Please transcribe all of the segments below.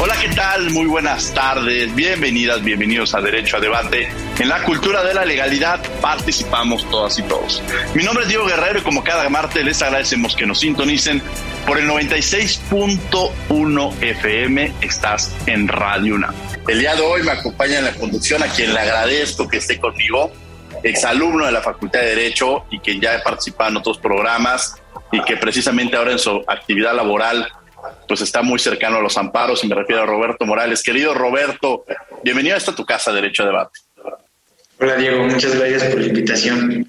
Hola, ¿qué tal? Muy buenas tardes. Bienvenidas, bienvenidos a Derecho a Debate. En la cultura de la legalidad participamos todas y todos. Mi nombre es Diego Guerrero y como cada martes les agradecemos que nos sintonicen por el 96.1 FM. Estás en Radio UNAM. El día de hoy me acompaña en la conducción a quien le agradezco que esté conmigo, exalumno de la Facultad de Derecho y que ya ha participado en otros programas y que precisamente ahora en su actividad laboral pues está muy cercano a los amparos y me refiero a Roberto Morales. Querido Roberto, bienvenido a esta tu casa, Derecho a Debate. Hola Diego, muchas gracias por la invitación.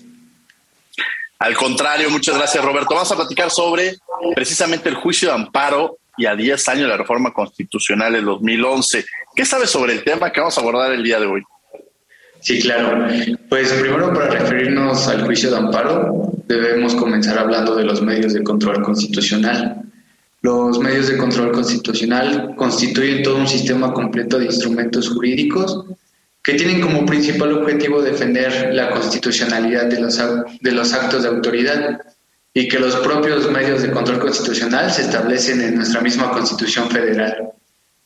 Al contrario, muchas gracias Roberto. Vamos a platicar sobre precisamente el juicio de amparo y a 10 años de la reforma constitucional del 2011. ¿Qué sabes sobre el tema que vamos a abordar el día de hoy? Sí, claro. Pues primero para referirnos al juicio de amparo, debemos comenzar hablando de los medios de control constitucional. Los medios de control constitucional constituyen todo un sistema completo de instrumentos jurídicos que tienen como principal objetivo defender la constitucionalidad de los, de los actos de autoridad y que los propios medios de control constitucional se establecen en nuestra misma Constitución Federal.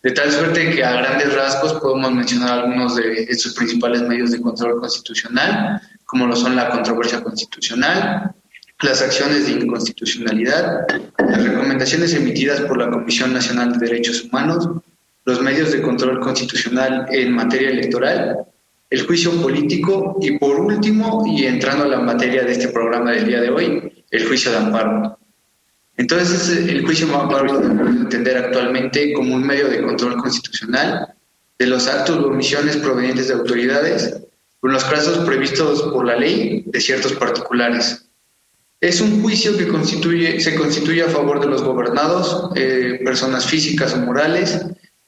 De tal suerte que a grandes rasgos podemos mencionar algunos de estos principales medios de control constitucional, como lo son la controversia constitucional, las acciones de inconstitucionalidad, las recomendaciones emitidas por la Comisión Nacional de Derechos Humanos, los medios de control constitucional en materia electoral, el juicio político y por último, y entrando a la materia de este programa del día de hoy, el juicio de amparo. Entonces, el juicio de amparo lo debemos entender actualmente como un medio de control constitucional de los actos o omisiones provenientes de autoridades en los casos previstos por la ley de ciertos particulares. Es un juicio que se constituye a favor de los gobernados, eh, personas físicas o morales,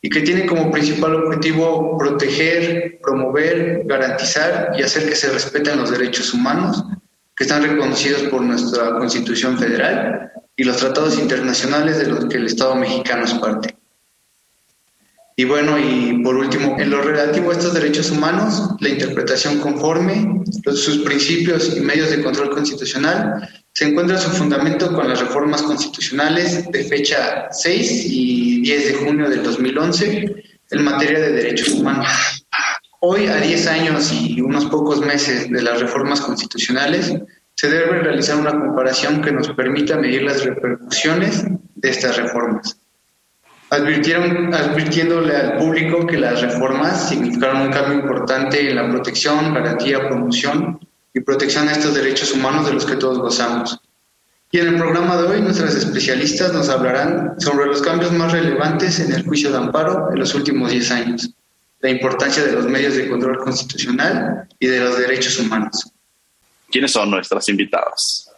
y que tiene como principal objetivo proteger, promover, garantizar y hacer que se respeten los derechos humanos que están reconocidos por nuestra Constitución Federal y los tratados internacionales de los que el Estado mexicano es parte. Y bueno, y por último, en lo relativo a estos derechos humanos, la interpretación conforme, sus principios y medios de control constitucional se encuentra su fundamento con las reformas constitucionales de fecha 6 y 10 de junio del 2011 en materia de derechos humanos. Hoy, a 10 años y unos pocos meses de las reformas constitucionales, se debe realizar una comparación que nos permita medir las repercusiones de estas reformas. Advirtieron, advirtiéndole al público que las reformas significaron un cambio importante en la protección, garantía, promoción y protección a estos derechos humanos de los que todos gozamos. Y en el programa de hoy nuestras especialistas nos hablarán sobre los cambios más relevantes en el juicio de amparo en los últimos 10 años, la importancia de los medios de control constitucional y de los derechos humanos. ¿Quiénes son nuestras invitadas?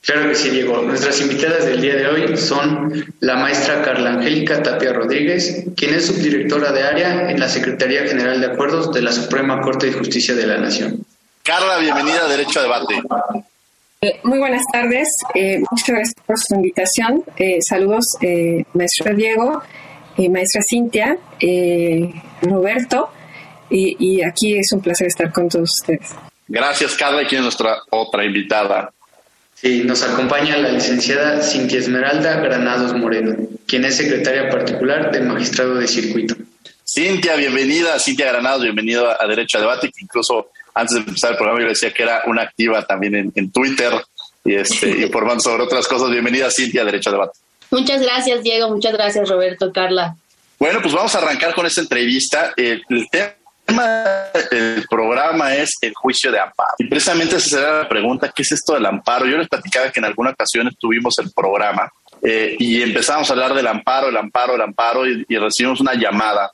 Claro que sí, Diego. Nuestras invitadas del día de hoy son la maestra Carla Angélica Tapia Rodríguez, quien es subdirectora de área en la Secretaría General de Acuerdos de la Suprema Corte de Justicia de la Nación. Carla, bienvenida a Derecho a Debate. Eh, muy buenas tardes, eh, muchas gracias por su invitación. Eh, saludos, maestro Diego, maestra Cintia, Roberto, y, y, aquí es un placer estar con todos ustedes. Gracias, Carla, y quién es nuestra otra invitada. Sí, nos acompaña la licenciada Cintia Esmeralda Granados Moreno, quien es secretaria particular del magistrado de circuito. Cintia, bienvenida, Cintia Granados, bienvenida a Derecho a Debate, que incluso antes de empezar el programa yo decía que era una activa también en, Twitter y este, informando sobre otras cosas. Bienvenida, Cintia, Derecho a Debate. Muchas gracias, Diego. Muchas gracias, Roberto, Carla. Bueno, pues vamos a arrancar con esta entrevista. el tema del es el juicio de amparo. Y precisamente esa será la pregunta, ¿qué es esto del amparo? Yo les platicaba que en alguna ocasión tuvimos el programa eh, y empezamos a hablar del amparo, el amparo, el amparo y, recibimos una llamada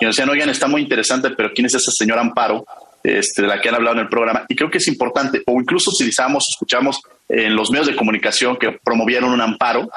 y nos decían, oigan, está muy interesante, pero ¿quién es esa señora Amparo? Este, de la que han hablado en el programa. Y creo que es importante, o incluso utilizamos, escuchamos en los medios de comunicación que promovieron un amparo,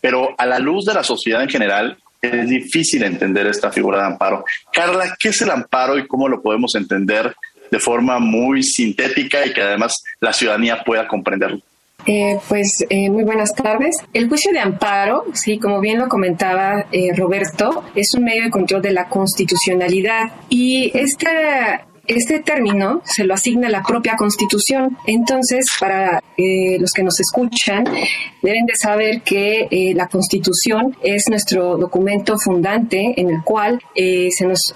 pero a la luz de la sociedad en general, es difícil entender esta figura de amparo. Carla, ¿qué es el amparo y cómo lo podemos entender de forma muy sintética y que además la ciudadanía pueda comprenderlo? Eh, pues eh, muy buenas tardes. El juicio de amparo, sí, como bien lo comentaba eh, Roberto, es un medio de control de la constitucionalidad y esta este término se lo asigna la propia Constitución. Entonces, para eh, los que nos escuchan, deben de saber que eh, la Constitución es nuestro documento fundante en el cual eh, se nos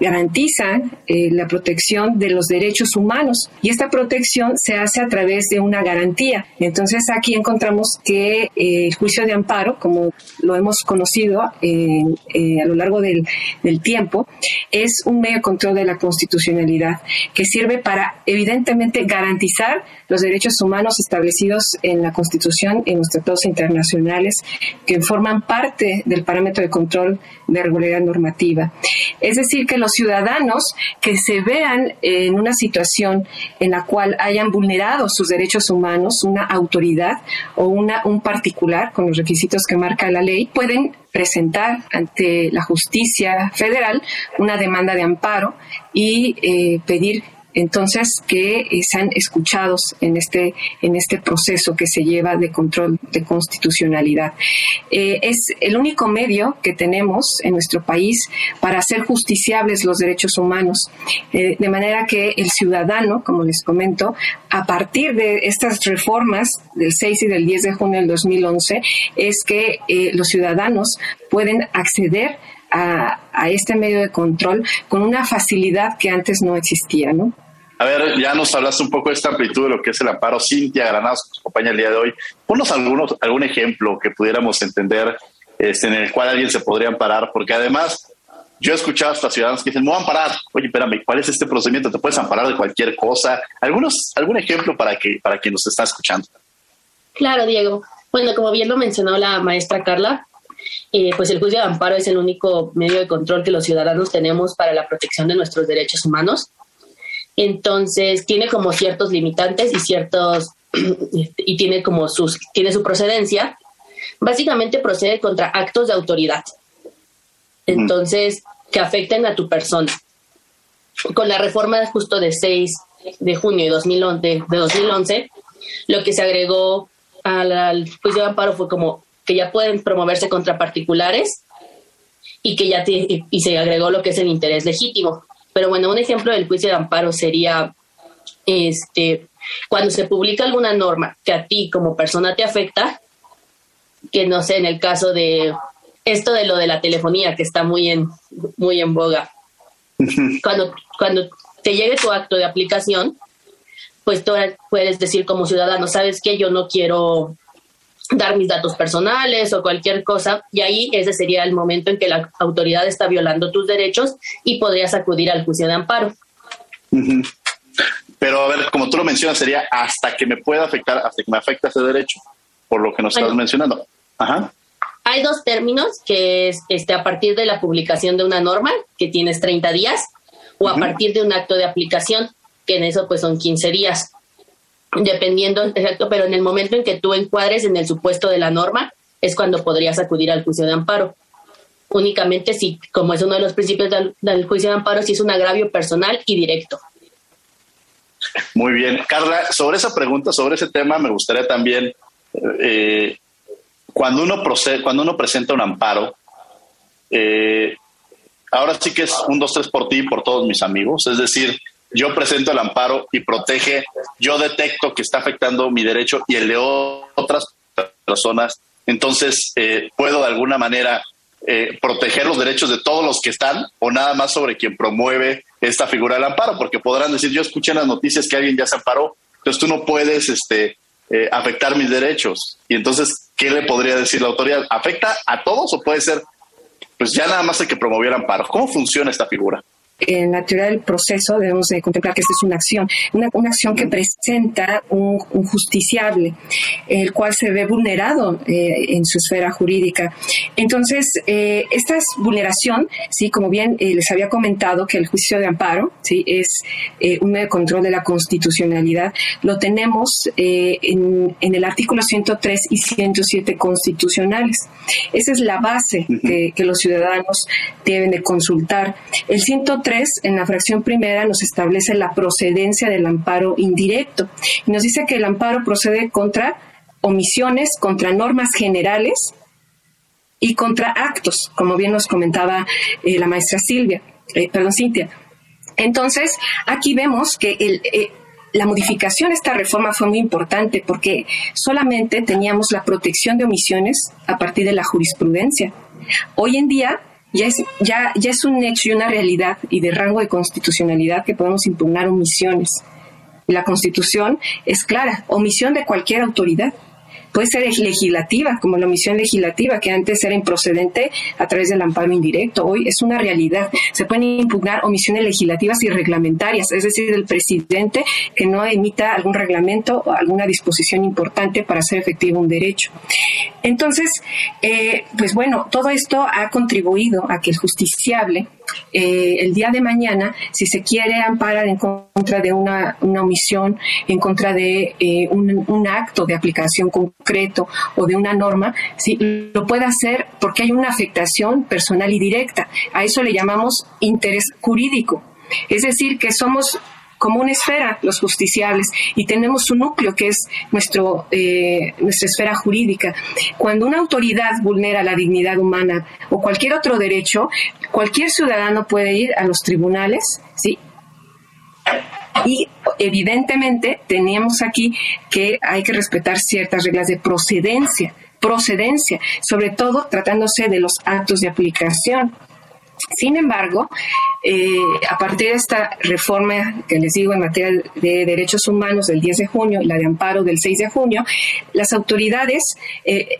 garantizan eh, la protección de los derechos humanos y esta protección se hace a través de una garantía. Entonces aquí encontramos que eh, el juicio de amparo, como lo hemos conocido eh, a lo largo del, del, tiempo, es un medio de control de la constitucionalidad que sirve para evidentemente garantizar los derechos humanos establecidos en la Constitución en los tratados internacionales que forman parte del parámetro de control de regularidad normativa. Es decir, que los ciudadanos que se vean en una situación en la cual hayan vulnerado sus derechos humanos, una autoridad o una, un particular con los requisitos que marca la ley, pueden presentar ante la justicia federal una demanda de amparo y eh, pedir entonces que eh, sean escuchados en este, en este proceso que se lleva de control de constitucionalidad. Eh, es el único medio que tenemos en nuestro país para hacer justiciables los derechos humanos, eh, de manera que el ciudadano, como les comento, a partir de estas reformas del 6 y del 10 de junio del 2011, es que los ciudadanos pueden acceder a, a, este medio de control con una facilidad que antes no existía, ¿no? A ver, ya nos hablaste un poco de esta amplitud de lo que es el amparo. Cintia Granados, que nos acompaña el día de hoy. Ponnos algunos, algún ejemplo que pudiéramos entender este, en el cual alguien se podría amparar, porque además yo he escuchado hasta ciudadanos que dicen, me voy a amparar. Oye, espérame, ¿cuál es este procedimiento? ¿Te puedes amparar de cualquier cosa? Algunos, ¿Algún ejemplo para, que, para quien nos está escuchando? Claro, Diego. Bueno, como bien lo mencionó la maestra Carla, eh, pues el juicio de amparo es el único medio de control que los ciudadanos tenemos para la protección de nuestros derechos humanos. Entonces tiene como ciertos limitantes y ciertos y tiene como sus tiene su procedencia. Básicamente procede contra actos de autoridad. Entonces, que afecten a tu persona. Con la reforma justo de 6 de junio de 2011, de 2011 lo que se agregó al, juicio de amparo fue como que ya pueden promoverse contra particulares y que ya y se agregó lo que es el interés legítimo. Pero bueno, un ejemplo del juicio de amparo sería este cuando se publica alguna norma que a ti como persona te afecta, que no sé, en el caso de esto de lo de la telefonía que está muy en muy en boga. cuando cuando te llegue tu acto de aplicación, pues tú puedes decir como ciudadano, ¿sabes qué? Yo no quiero dar mis datos personales o cualquier cosa, y ahí ese sería el momento en que la autoridad está violando tus derechos y podrías acudir al juicio de amparo. Pero a ver, como tú lo mencionas, sería hasta que me pueda afectar, hasta que me afecte ese derecho, por lo que nos estás mencionando. Ajá. Hay dos términos, que es este, a partir de la publicación de una norma, que tienes 30 días, o a partir de un acto de aplicación, que en eso pues son 15 días dependiendo, exacto, pero en el momento en que tú encuadres en el supuesto de la norma, es cuando podrías acudir al juicio de amparo. Únicamente si, como es uno de los principios del, juicio de amparo, si es un agravio personal y directo. Muy bien. Carla, sobre esa pregunta, sobre ese tema, me gustaría también, eh, cuando, uno procede, cuando uno presenta un amparo, eh, ahora sí que es un, dos, tres por ti y por todos mis amigos, es decir, yo presento el amparo y protege, yo detecto que está afectando mi derecho y el de otras personas, entonces eh, puedo de alguna manera eh, proteger los derechos de todos los que están o nada más sobre quien promueve esta figura del amparo, porque podrán decir, yo escuché en las noticias que alguien ya se amparó, entonces tú no puedes este, eh, afectar mis derechos. Y entonces, ¿qué le podría decir la autoridad? ¿Afecta a todos o puede ser, pues ya nada más el que promovió el amparo? ¿Cómo funciona esta figura? En la teoría del proceso debemos de contemplar que esta es una acción, una, una acción que presenta un, justiciable, el cual se ve vulnerado eh, en su esfera jurídica. Entonces, eh, esta vulneración, sí, como bien eh, les había comentado, que el juicio de amparo, sí, es un medio de control de la constitucionalidad, lo tenemos en, en, el artículo 103 y 107 constitucionales. Esa es la base que, que los ciudadanos deben de consultar. El 103 en la fracción primera, nos establece la procedencia del amparo indirecto y nos dice que el amparo procede contra omisiones, contra normas generales y contra actos, como bien nos comentaba eh, la maestra Silvia, eh, perdón, Cintia. Entonces, aquí vemos que eh, la modificación de esta reforma fue muy importante porque solamente teníamos la protección de omisiones a partir de la jurisprudencia. Hoy en día ya es, ya, ya es un hecho y una realidad y de rango de constitucionalidad que podemos impugnar omisiones. La Constitución es clara, omisión de cualquier autoridad puede ser legislativa, como la omisión legislativa, que antes era improcedente a través del amparo indirecto. Hoy es una realidad. Se pueden impugnar omisiones legislativas y reglamentarias, es decir, el presidente que no emita algún reglamento o alguna disposición importante para hacer efectivo un derecho. Entonces, eh, pues bueno, todo esto ha contribuido a que el justiciable eh, el día de mañana, si se quiere amparar en contra de una, omisión, en contra de eh, un, acto de aplicación concreto o de una norma, ¿sí? lo puede hacer porque hay una afectación personal y directa. A eso le llamamos interés jurídico. Es decir, que somos como una esfera, los justiciables, y tenemos un núcleo que es nuestro, eh, nuestra esfera jurídica. Cuando una autoridad vulnera la dignidad humana o cualquier otro derecho, cualquier ciudadano puede ir a los tribunales, ¿sí? Y evidentemente teníamos aquí que hay que respetar ciertas reglas de procedencia, procedencia, sobre todo tratándose de los actos de aplicación. Sin embargo, eh, a partir de esta reforma que les digo en materia de derechos humanos del 10 de junio y la de amparo del 6 de junio, las autoridades, eh,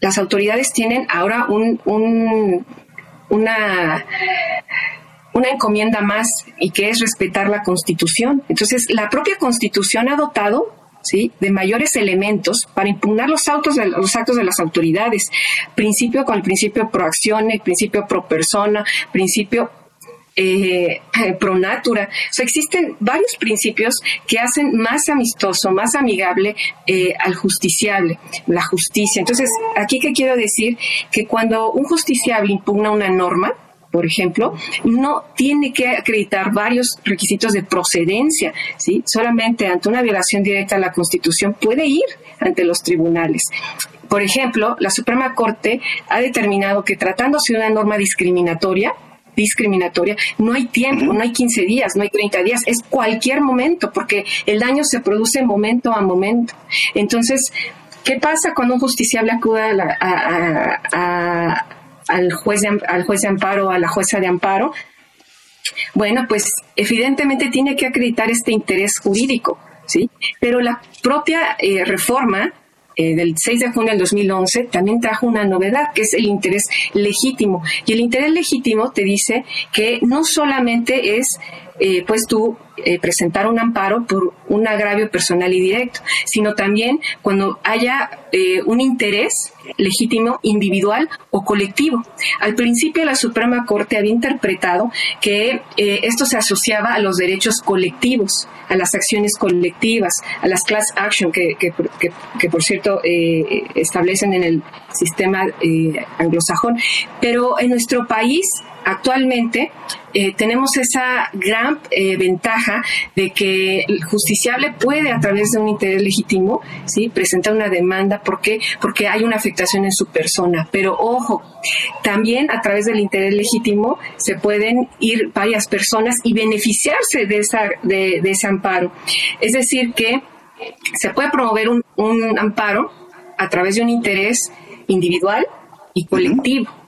las autoridades tienen ahora un, una una encomienda más y que es respetar la Constitución. Entonces, la propia Constitución ha dotado ¿sí? de mayores elementos para impugnar los, autos de, los actos de las autoridades. Principio con el principio pro acción, principio pro persona, principio eh, pro natura. O sea, existen varios principios que hacen más amistoso, más amigable eh, al justiciable, la justicia. Entonces, aquí que quiero decir que cuando un justiciable impugna una norma, por ejemplo, no tiene que acreditar varios requisitos de procedencia, ¿sí? Solamente ante una violación directa a la Constitución puede ir ante los tribunales. Por ejemplo, la Suprema Corte ha determinado que tratándose de una norma discriminatoria, discriminatoria, no hay tiempo, no hay 15 días, no hay 30 días, es cualquier momento, porque el daño se produce momento a momento. Entonces, ¿qué pasa cuando un justiciable acude a al juez, de, al juez de amparo, a la jueza de amparo, bueno, pues evidentemente tiene que acreditar este interés jurídico, ¿sí? Pero la propia eh, reforma eh, del 6 de junio del 2011 también trajo una novedad, que es el interés legítimo. Y el interés legítimo te dice que no solamente es eh, pues tú eh, presentar un amparo por un agravio personal y directo, sino también cuando haya eh, un interés legítimo individual o colectivo. Al principio la Suprema Corte había interpretado que esto se asociaba a los derechos colectivos, a las acciones colectivas, a las class action que, que, que por cierto establecen en el sistema anglosajón. Pero en nuestro país actualmente eh, tenemos esa gran eh, ventaja de que el justiciable puede a través de un interés legítimo sí presentar una demanda. Porque porque hay una afectación en su persona. Pero ojo también a través del interés legítimo se pueden ir varias personas y beneficiarse de esa de, ese amparo. Es decir que se puede promover un, amparo a través de un interés individual y colectivo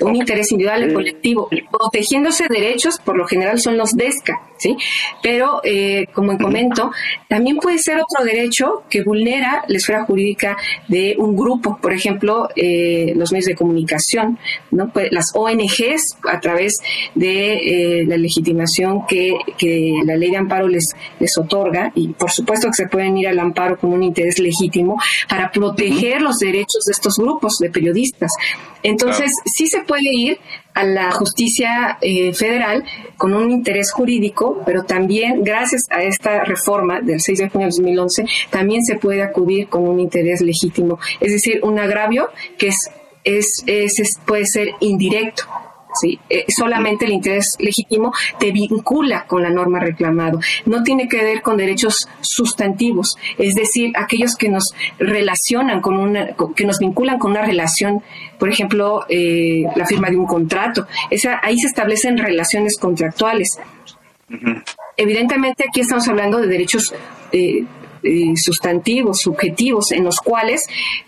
un interés individual y colectivo, protegiéndose derechos, por lo general son los DESCA, ¿sí? Pero, eh, como comento, también puede ser otro derecho que vulnera la esfera jurídica de un grupo, por ejemplo, eh, los medios de comunicación, ¿no? Pues, las ONGs, a través de eh, la legitimación que, que, la ley de amparo les, les otorga, y por supuesto que se pueden ir al amparo con un interés legítimo para proteger los derechos de estos grupos de periodistas. Entonces, sí se puede ir a la justicia eh, federal con un interés jurídico, pero también gracias a esta reforma del 6 de junio de 2011, también se puede acudir con un interés legítimo, es decir, un agravio que es, es, es puede ser indirecto. ¿Sí? Eh, solamente el interés legítimo te vincula con la norma reclamado. No tiene que ver con derechos sustantivos, es decir, aquellos que nos relacionan con una, que nos vinculan con una relación, por ejemplo, eh, la firma de un contrato. Esa, ahí se establecen relaciones contractuales. Evidentemente aquí estamos hablando de derechos eh, sustantivos, subjetivos, en los cuales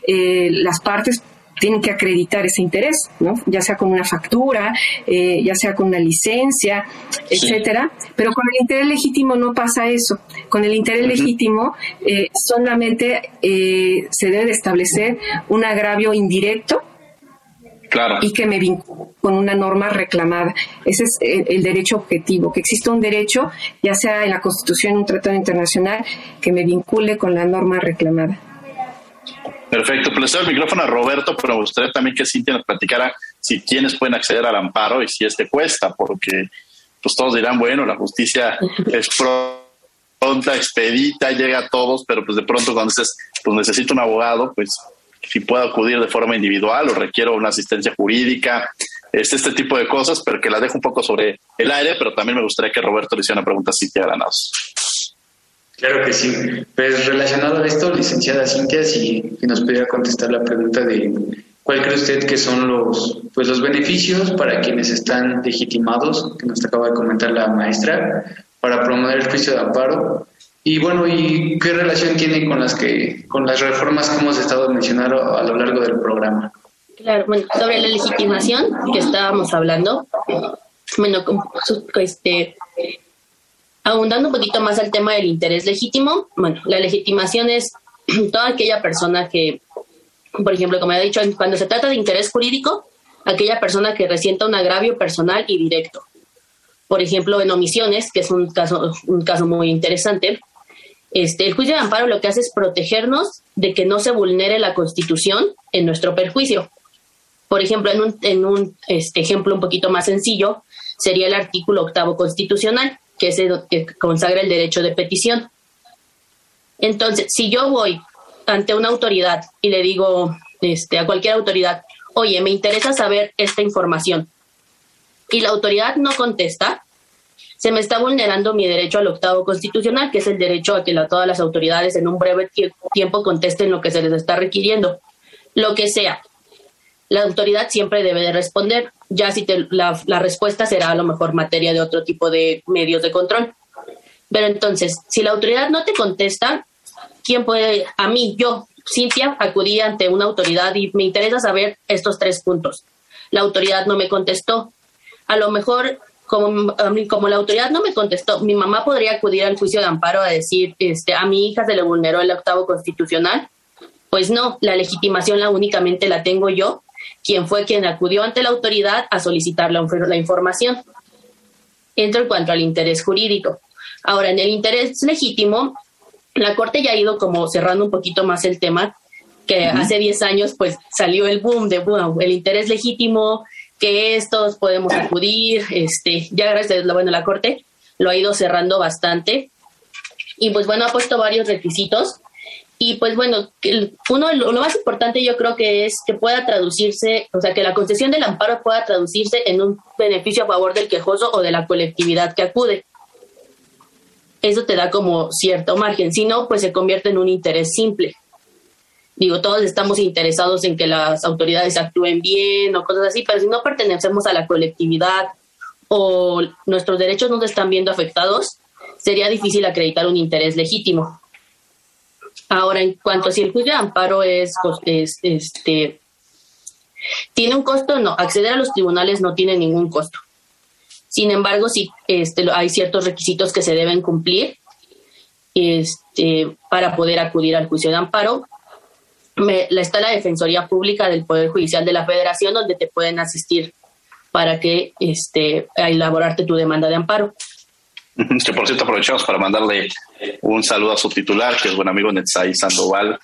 las partes tienen que acreditar ese interés, ¿no? Ya sea con una factura, eh, ya sea con una licencia, etcétera. Pero con el interés legítimo no pasa eso. Con el interés legítimo eh, solamente eh, se debe establecer un agravio indirecto Claro. y que me vincule con una norma reclamada. Ese es el, derecho objetivo, que exista un derecho, ya sea en la Constitución, un tratado internacional, que me vincule con la norma reclamada. Perfecto, pues le cedo el micrófono a Roberto, pero me gustaría también que Cintia nos platicara si quienes pueden acceder al amparo y si este cuesta, porque pues todos dirán, bueno, la justicia es pronta, expedita, llega a todos, pero pues de pronto cuando dices, pues necesito un abogado, pues si puedo acudir de forma individual o requiero una asistencia jurídica, este, este tipo de cosas, pero que la dejo un poco sobre el aire, pero también me gustaría que Roberto le hiciera una pregunta a Cintia Granados. Claro que sí. Pues relacionado a esto, licenciada Cintia, si, nos pudiera contestar la pregunta de cuál cree usted que son los, pues los beneficios para quienes están legitimados, que nos acaba de comentar la maestra, para promover el juicio de amparo. Y bueno, ¿y qué relación tiene con las que, con las reformas que hemos estado mencionando a lo largo del programa? Claro, bueno, sobre la legitimación que estábamos hablando, bueno, este, Abundando un poquito más al tema del interés legítimo, bueno, la legitimación es toda aquella persona que, por ejemplo, como he dicho, cuando se trata de interés jurídico, aquella persona que resienta un agravio personal y directo. Por ejemplo, en omisiones, que es un caso, un caso muy interesante, este, el juicio de amparo lo que hace es protegernos de que no se vulnere la Constitución en nuestro perjuicio. Por ejemplo, en un, en un este, ejemplo un poquito más sencillo, sería el artículo octavo constitucional, que es el que consagra el derecho de petición. Entonces, si yo voy ante una autoridad y le digo este, a cualquier autoridad, oye, me interesa saber esta información, y la autoridad no contesta, se me está vulnerando mi derecho al octavo constitucional, que es el derecho a que todas las autoridades en un breve tiempo contesten lo que se les está requiriendo, lo que sea la autoridad siempre debe de responder, ya si la, la, respuesta será a lo mejor materia de otro tipo de medios de control. Pero entonces, si la autoridad no te contesta, ¿quién puede? A mí, yo, Cintia, acudí ante una autoridad y me interesa saber estos tres puntos. La autoridad no me contestó. A lo mejor, como, como la autoridad no me contestó, mi mamá podría acudir al juicio de amparo a decir, este, a mi hija se le vulneró el octavo constitucional. Pues no, la legitimación la únicamente la tengo yo quien fue quien acudió ante la autoridad a solicitar la, información. Entro en cuanto al interés jurídico. Ahora, en el interés legítimo, la Corte ya ha ido como cerrando un poquito más el tema, que hace 10 años pues salió el boom de bueno, el interés legítimo, que estos podemos acudir, este, ya gracias a bueno, la Corte lo ha ido cerrando bastante y pues bueno, ha puesto varios requisitos y pues bueno, uno lo más importante yo creo que es que pueda traducirse, o sea, que la concesión del amparo pueda traducirse en un beneficio a favor del quejoso o de la colectividad que acude. Eso te da como cierto margen, si no, pues se convierte en un interés simple. Digo, todos estamos interesados en que las autoridades actúen bien o cosas así, pero si no pertenecemos a la colectividad o nuestros derechos no se están viendo afectados, sería difícil acreditar un interés legítimo. Ahora, en cuanto a si el juicio de amparo es, pues, este, ¿Tiene un costo? No, acceder a los tribunales no tiene ningún costo. Sin embargo, sí este, hay ciertos requisitos que se deben cumplir este, para poder acudir al juicio de amparo. Me, está la Defensoría Pública del Poder Judicial de la Federación, donde te pueden asistir para que este, elaborarte tu demanda de amparo. Que por cierto aprovechamos para mandarle un saludo a su titular, que es buen amigo Netzai Sandoval,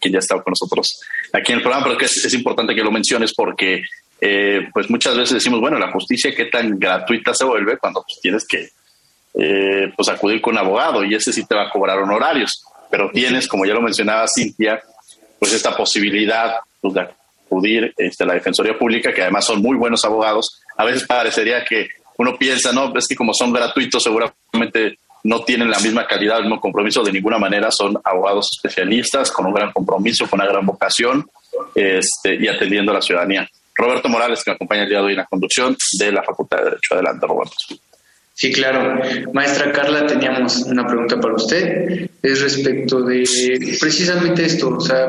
quien ya estado con nosotros aquí en el programa, pero que es, importante que lo menciones porque eh, pues muchas veces decimos, bueno, la justicia qué tan gratuita se vuelve cuando pues, tienes que eh, pues acudir con un abogado y ese sí te va a cobrar honorarios, pero tienes, como ya lo mencionaba Cintia, pues esta posibilidad pues, de acudir este, a la Defensoría Pública, que además son muy buenos abogados. A veces parecería que uno piensa, no, es que como son gratuitos seguramente no tienen la misma calidad, el mismo compromiso de ninguna manera, son abogados especialistas con un gran compromiso, con una gran vocación este, y atendiendo a la ciudadanía. Roberto Morales, que me acompaña el día de hoy en la conducción de la Facultad de Derecho. Adelante, Roberto. Sí, claro. Maestra Carla, teníamos una pregunta para usted. Es respecto de precisamente esto, o sea,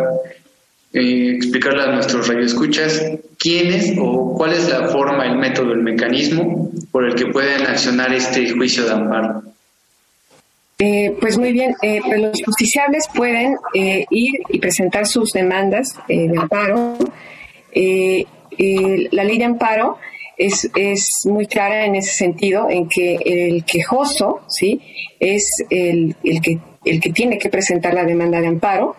eh, explicarle a nuestros radioescuchas quiénes o cuál es la forma, el método, el mecanismo por el que pueden accionar este juicio de amparo. Eh, pues muy bien, eh, pues los justiciables pueden ir y presentar sus demandas de amparo. la ley de amparo es, es muy clara en ese sentido, en que el quejoso ¿sí? es el, el, que, el que tiene que presentar la demanda de amparo.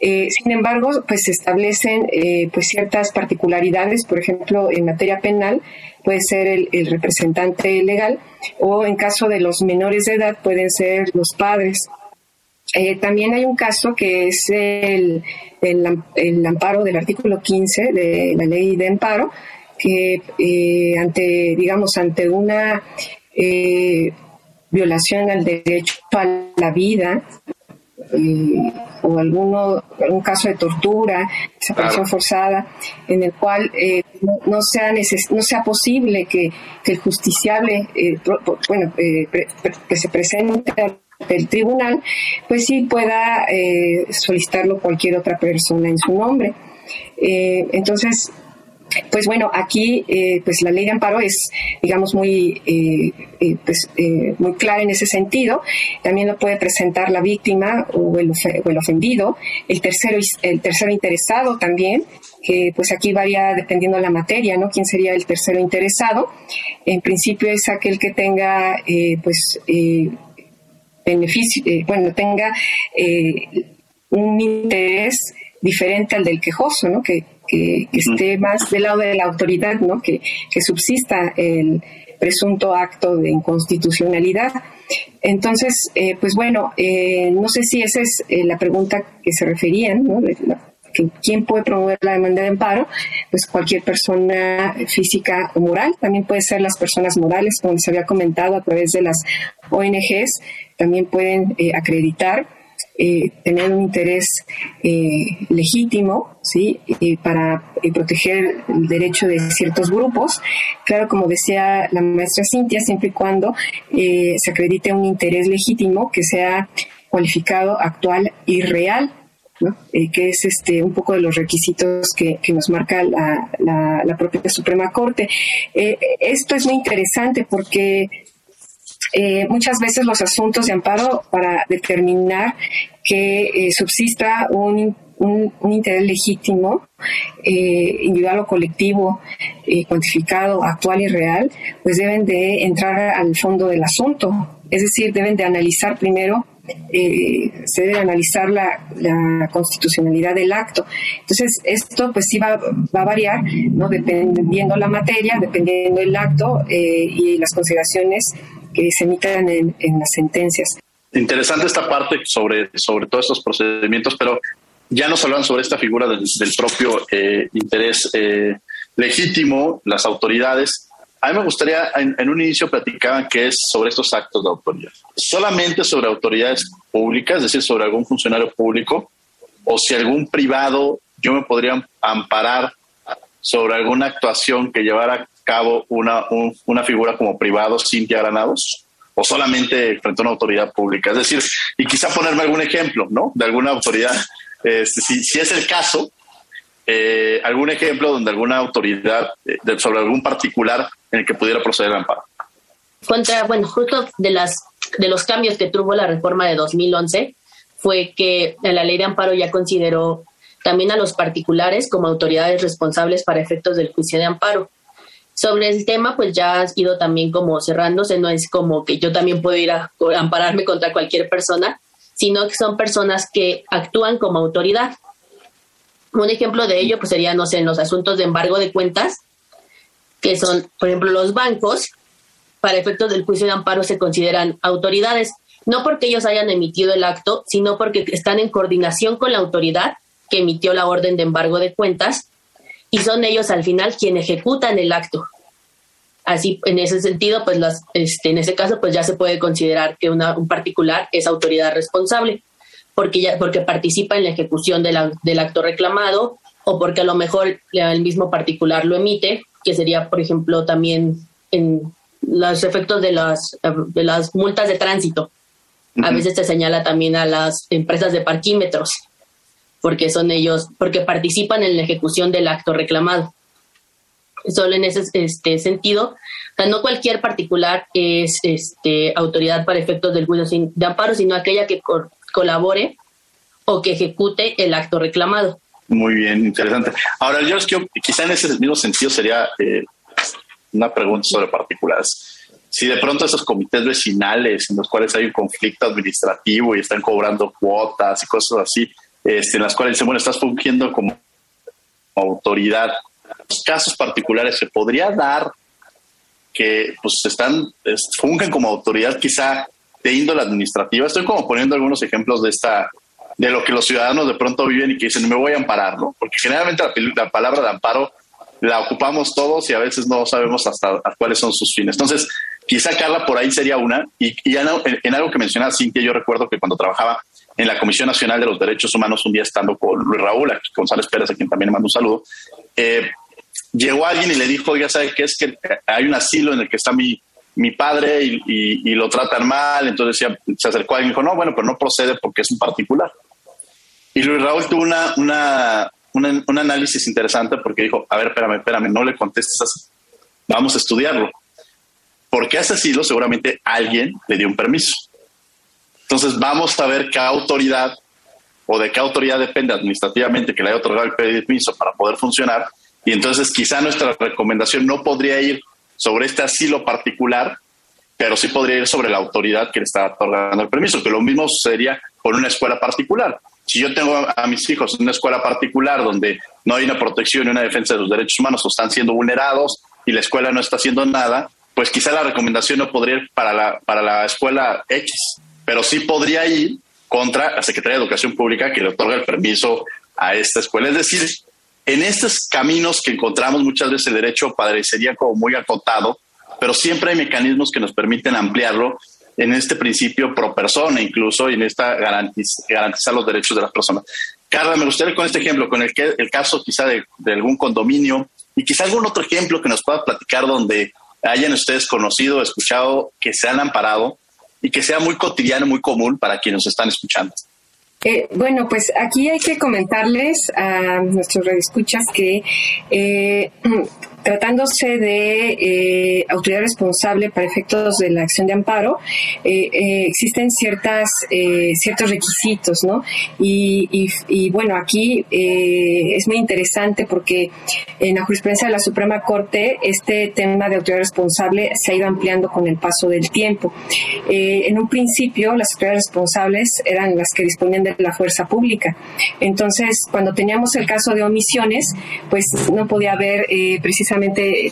Eh, sin embargo, pues se establecen eh, pues ciertas particularidades, por ejemplo, en materia penal puede ser el, representante legal o en caso de los menores de edad pueden ser los padres. Eh, también hay un caso que es el, el, el, amparo del artículo 15 de la ley de amparo, que ante, digamos, ante una violación al derecho a la vida eh, o alguno, algún caso de tortura, desaparición forzada, en el cual no, sea no sea posible que, el justiciable, bueno, que se presente el tribunal, pues sí pueda solicitarlo cualquier otra persona en su nombre. entonces, pues bueno, aquí eh, pues la ley de amparo es, digamos, muy, eh, eh, pues, muy clara en ese sentido. También lo puede presentar la víctima o el, ofendido, el tercero, el tercero interesado también, que pues aquí varía dependiendo de la materia, ¿no? ¿Quién sería el tercero interesado? En principio es aquel que tenga, pues, beneficio, bueno, tenga un interés diferente al del quejoso, ¿no? Que, que, esté más del lado de la autoridad, ¿no? Que, subsista el presunto acto de inconstitucionalidad. Entonces, eh, pues bueno, eh, no sé si esa es eh, la pregunta que se referían, ¿no? ¿Quién puede promover la demanda de amparo? Pues cualquier persona física o moral, también puede ser las personas morales, como les había comentado, a través de las ONGs, también pueden acreditar eh, tener un interés eh, legítimo ¿sí? para eh, proteger el derecho de ciertos grupos. Claro, como decía la maestra Cintia, siempre y cuando se acredite un interés legítimo que sea cualificado, actual y real que es este un poco de los requisitos que, nos marca la, la, propia Suprema Corte. esto es muy interesante porque eh, muchas veces los asuntos de amparo para determinar que eh, subsista un, interés legítimo, eh, individual o colectivo, cuantificado, actual y real, pues deben de entrar al fondo del asunto. Es decir, deben de analizar primero se debe analizar la, constitucionalidad del acto. Entonces, esto pues sí va, a variar, ¿no? Dependiendo la materia, dependiendo el acto y las consideraciones que se emitan en, las sentencias. Interesante esta parte sobre, sobre todos estos procedimientos, pero ya nos hablan sobre esta figura del, propio eh, interés eh, legítimo, las autoridades. A mí me gustaría, en, un inicio platicaban que es sobre estos actos de autoridad. Solamente sobre autoridades públicas, es decir, sobre algún funcionario público, o si algún privado, yo me podría amparar sobre alguna actuación que llevara cabo una, una figura como privado, Cintia Granados, o solamente frente a una autoridad pública. Es decir, y quizá ponerme algún ejemplo, ¿no? De alguna autoridad, este, si, si, es el caso, eh, algún ejemplo donde alguna autoridad eh, sobre algún particular en el que pudiera proceder el amparo. Contra, bueno, justo de las de los cambios que tuvo la reforma de 2011 fue que la ley de amparo ya consideró también a los particulares como autoridades responsables para efectos del juicio de amparo. Sobre el tema, pues ya ha ido también como cerrándose, no es como que yo también puedo ir a ampararme contra cualquier persona, sino que son personas que actúan como autoridad. Un ejemplo de ello pues sería, no sé, en los asuntos de embargo de cuentas, que son, por ejemplo, los bancos, para efectos del juicio de amparo se consideran autoridades, no porque ellos hayan emitido el acto, sino porque están en coordinación con la autoridad que emitió la orden de embargo de cuentas y son ellos al final quienes ejecutan el acto. Así, en ese sentido, pues las, este, en ese caso, pues ya se puede considerar que una, un particular es autoridad responsable porque, ya, porque participa en la ejecución del acto reclamado o porque a lo mejor el mismo particular lo emite, que sería, por ejemplo, también en los efectos de las, de las multas de tránsito. A veces se señala también a las empresas de parquímetros, porque son ellos, porque participan en la ejecución del acto reclamado. Solo en ese este, sentido, no cualquier particular es este, autoridad para efectos del juicio de amparo, sino aquella que colabore o que ejecute el acto reclamado. Muy bien, interesante. Ahora, yo es que quizá en ese mismo sentido sería eh, una pregunta sobre particulares. Si de pronto esos comités vecinales en los cuales hay un conflicto administrativo y están cobrando cuotas y cosas así, este, en las cuales dicen, bueno, estás fungiendo como autoridad, los casos particulares se podría dar que pues están, fungen como autoridad quizá de índole administrativa. Estoy como poniendo algunos ejemplos de esta de lo que los ciudadanos de pronto viven y que dicen, me voy a amparar, ¿no? Porque generalmente la palabra de amparo la ocupamos todos y a veces no sabemos hasta cuáles son sus fines. Entonces, quizá Carla por ahí sería una. Y, en, algo que mencionaba Cintia, yo recuerdo que cuando trabajaba en la Comisión Nacional de los Derechos Humanos, un día estando con Luis Raúl, aquí González Pérez, a quien también le mando un saludo, eh, llegó alguien y le dijo, oiga, ¿sabe qué? Es que hay un asilo en el que está mi, mi padre y, lo tratan mal. Entonces se acercó alguien y dijo, no, bueno, pero no procede porque es un particular. Y Luis Raúl tuvo una, una, un análisis interesante porque dijo, a ver, espérame, espérame, no le contestes así. Vamos a estudiarlo. Porque ese asilo seguramente alguien le dio un permiso. Entonces vamos a ver qué autoridad o de qué autoridad depende administrativamente que le haya otorgado el permiso para poder funcionar. Y entonces quizá nuestra recomendación no podría ir sobre este asilo particular, pero sí podría ir sobre la autoridad que le está otorgando el permiso, que lo mismo sería con una escuela particular. Si yo tengo a mis hijos en una escuela particular donde no hay una protección y una defensa de los derechos humanos o están siendo vulnerados y la escuela no está haciendo nada, pues quizá la recomendación no podría ir para la, para la escuela X, pero sí podría ir contra la Secretaría de Educación Pública que le otorga el permiso a esta escuela. Es decir, en estos caminos que encontramos muchas veces el derecho parecería como muy acotado, pero siempre hay mecanismos que nos permiten ampliarlo en este principio pro persona incluso y en esta garantizar los derechos de las personas. Carla, me gustaría con este ejemplo, con el, que, el caso quizá de, algún condominio y quizá algún otro ejemplo que nos pueda platicar donde hayan ustedes conocido, escuchado, que se han amparado y que sea muy cotidiano, muy común para quienes nos están escuchando. Eh, bueno, pues aquí hay que comentarles a nuestros radioescuchas que eh, tratándose de eh, autoridad responsable para efectos de la acción de amparo, eh, eh, existen ciertas, ciertos requisitos, ¿no? Y, bueno, aquí es muy interesante porque en la jurisprudencia de la Suprema Corte este tema de autoridad responsable se ha ido ampliando con el paso del tiempo. en un principio, las autoridades responsables eran las que disponían de la fuerza pública. Entonces, cuando teníamos el caso de omisiones, pues no podía haber precisamente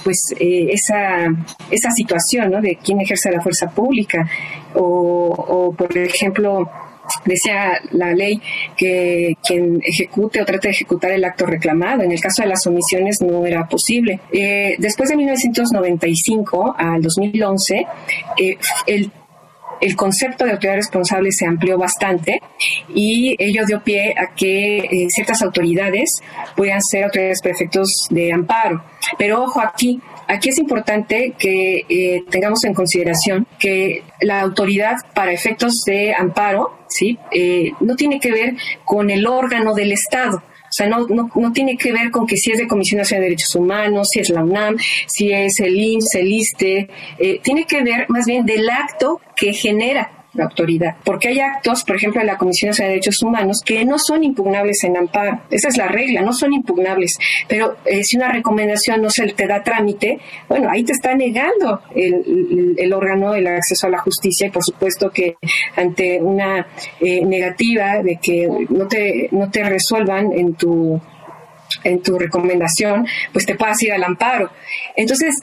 pues eh, esa, esa situación ¿no? de quién ejerce la fuerza pública o, por ejemplo decía la ley que quien ejecute o trate de ejecutar el acto reclamado. En el caso de las omisiones no era posible. Eh, después de 1995 al 2011, eh, el el concepto de autoridad responsable se amplió bastante y ello dio pie a que eh, ciertas autoridades puedan ser autoridades perfectos de amparo. Pero ojo aquí, aquí es importante que eh, tengamos en consideración que la autoridad para efectos de amparo ¿sí? Eh, no tiene que ver con el órgano del Estado sea, no, no, no tiene que ver con que si es de Comisión Nacional de Derechos Humanos, si es la UNAM, si es el IMSS, el ISTE, eh, tiene que ver más bien del acto que genera la autoridad. Porque hay actos, por ejemplo, de la Comisión de Derechos Humanos, que no son impugnables en amparo. Esa es la regla, no son impugnables. Pero eh, si una recomendación no se te da trámite, bueno, ahí te está negando el, el, órgano el acceso a la justicia y por supuesto que ante una eh, negativa de que no te, no te resuelvan en tu en tu recomendación, pues te puedas ir al amparo. Entonces,